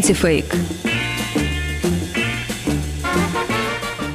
Антифейк.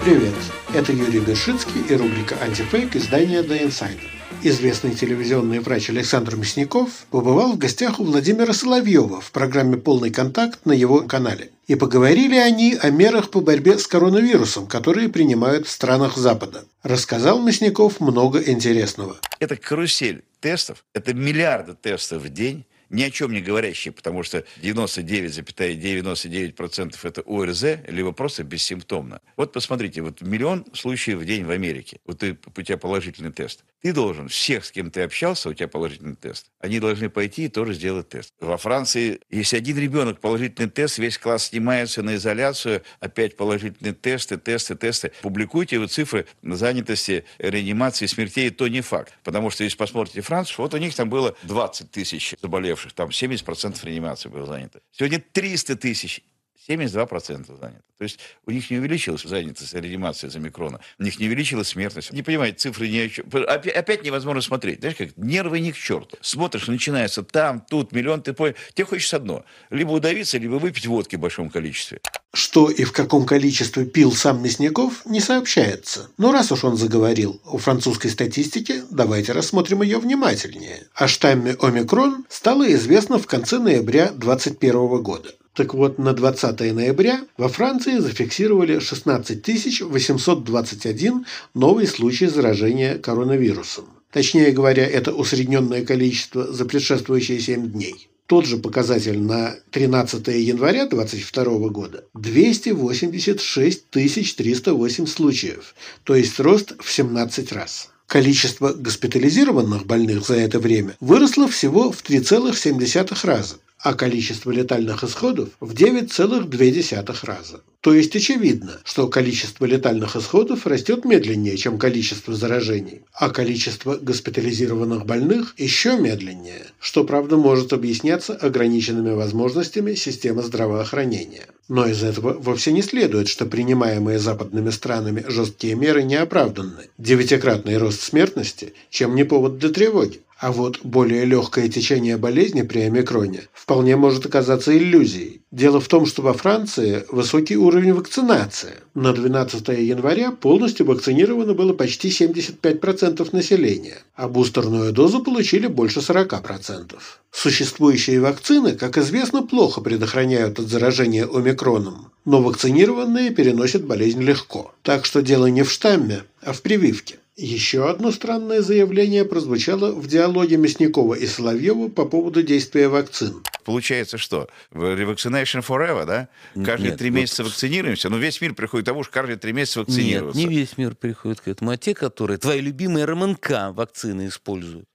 Привет, это Юрий Бершицкий и рубрика «Антифейк» издания «The Insider». Известный телевизионный врач Александр Мясников побывал в гостях у Владимира Соловьева в программе «Полный контакт» на его канале. И поговорили они о мерах по борьбе с коронавирусом, которые принимают в странах Запада. Рассказал Мясников много интересного. Это карусель тестов, это миллиарды тестов в день, ни о чем не говорящие, потому что 99,99% ,99 это ОРЗ, либо просто бессимптомно. Вот посмотрите, вот миллион случаев в день в Америке. Вот ты, у тебя положительный тест. Ты должен, всех, с кем ты общался, у тебя положительный тест, они должны пойти и тоже сделать тест. Во Франции, если один ребенок положительный тест, весь класс снимается на изоляцию, опять положительные тесты, тесты, тесты. Публикуйте вы цифры занятости, реанимации, смертей, то не факт. Потому что если посмотрите Францию, вот у них там было 20 тысяч заболевших, там 70% реанимации было занято. Сегодня 300 тысяч 72% заняты. То есть у них не увеличилась занятость реанимация за микрона, у них не увеличилась смертность. Не понимаете, цифры не... Опять, невозможно смотреть. Знаешь, как нервы не к черту. Смотришь, начинается там, тут, миллион, ты понял. Тебе хочется одно. Либо удавиться, либо выпить водки в большом количестве. Что и в каком количестве пил сам Мясников, не сообщается. Но раз уж он заговорил о французской статистике, давайте рассмотрим ее внимательнее. О штамме омикрон стало известно в конце ноября 2021 года. Так вот, на 20 ноября во Франции зафиксировали 16 821 новый случай заражения коронавирусом. Точнее говоря, это усредненное количество за предшествующие 7 дней. Тот же показатель на 13 января 2022 года – 286 308 случаев, то есть рост в 17 раз. Количество госпитализированных больных за это время выросло всего в 3,7 раза а количество летальных исходов в 9,2 раза. То есть очевидно, что количество летальных исходов растет медленнее, чем количество заражений, а количество госпитализированных больных еще медленнее, что, правда, может объясняться ограниченными возможностями системы здравоохранения. Но из этого вовсе не следует, что принимаемые западными странами жесткие меры не оправданы. Девятикратный рост смертности – чем не повод для тревоги. А вот более легкое течение болезни при омикроне вполне может оказаться иллюзией. Дело в том, что во Франции высокий уровень вакцинации. На 12 января полностью вакцинировано было почти 75% населения, а бустерную дозу получили больше 40%. Существующие вакцины, как известно, плохо предохраняют от заражения омикроном, но вакцинированные переносят болезнь легко. Так что дело не в штамме, а в прививке. Еще одно странное заявление прозвучало в диалоге Мясникова и Соловьева по поводу действия вакцин. Получается что? Revaccination forever, да? Каждые три месяца вот... вакцинируемся, но весь мир приходит к тому, что каждые три месяца вакцинируются. Нет, не весь мир приходит к этому, а те, которые твои любимые РМНК вакцины используют.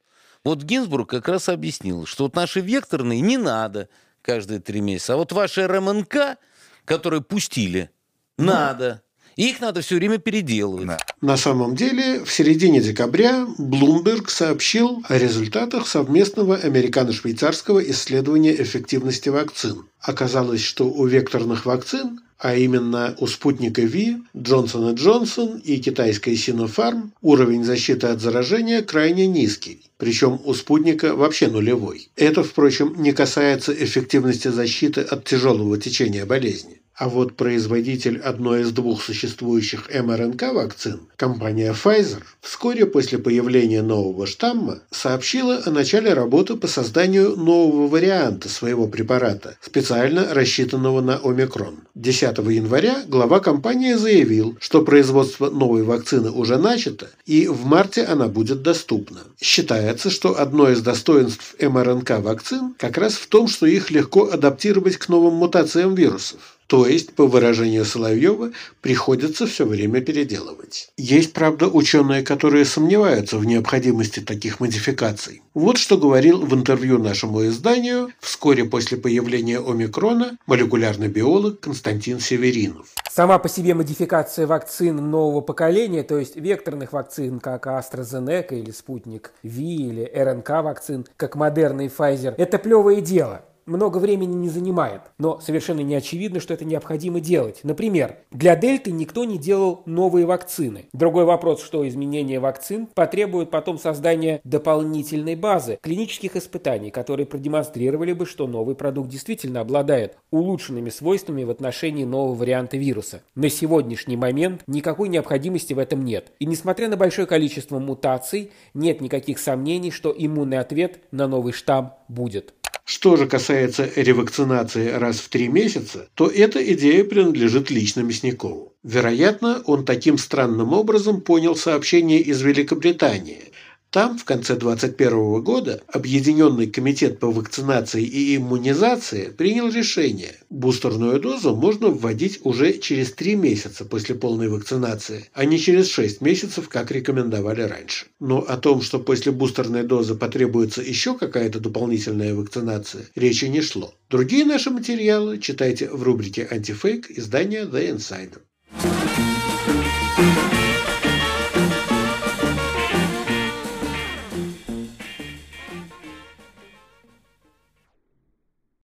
Вот Гинзбург как раз объяснил, что вот наши векторные не надо каждые три месяца, а вот ваши РМНК, которые пустили, надо. Их надо все время переделывать. Да. На самом деле, в середине декабря Bloomberg сообщил о результатах совместного американо-швейцарского исследования эффективности вакцин. Оказалось, что у векторных вакцин а именно у спутника Ви, Джонсон и Джонсон и китайской Sinopharm уровень защиты от заражения крайне низкий, причем у спутника вообще нулевой. Это, впрочем, не касается эффективности защиты от тяжелого течения болезни. А вот производитель одной из двух существующих МРНК-вакцин, компания Pfizer, вскоре после появления нового штамма сообщила о начале работы по созданию нового варианта своего препарата, специально рассчитанного на омикрон. 10 января глава компании заявил, что производство новой вакцины уже начато, и в марте она будет доступна. Считается, что одно из достоинств МРНК-вакцин как раз в том, что их легко адаптировать к новым мутациям вирусов. То есть, по выражению Соловьева, приходится все время переделывать. Есть, правда, ученые, которые сомневаются в необходимости таких модификаций. Вот что говорил в интервью нашему изданию вскоре после появления омикрона молекулярный биолог Константин Северинов. Сама по себе модификация вакцин нового поколения, то есть векторных вакцин, как AstraZeneca или Спутник V или РНК вакцин, как Moderna и Pfizer, это плевое дело. Много времени не занимает. Но совершенно не очевидно, что это необходимо делать. Например, для дельты никто не делал новые вакцины. Другой вопрос, что изменение вакцин потребует потом создания дополнительной базы клинических испытаний, которые продемонстрировали бы, что новый продукт действительно обладает улучшенными свойствами в отношении нового варианта вируса. На сегодняшний момент никакой необходимости в этом нет. И несмотря на большое количество мутаций, нет никаких сомнений, что иммунный ответ на новый штамм будет. Что же касается ревакцинации раз в три месяца, то эта идея принадлежит лично Мясникову. Вероятно, он таким странным образом понял сообщение из Великобритании, там в конце 2021 года Объединенный комитет по вакцинации и иммунизации принял решение. Бустерную дозу можно вводить уже через 3 месяца после полной вакцинации, а не через 6 месяцев, как рекомендовали раньше. Но о том, что после бустерной дозы потребуется еще какая-то дополнительная вакцинация, речи не шло. Другие наши материалы читайте в рубрике «Антифейк» издания The Insider.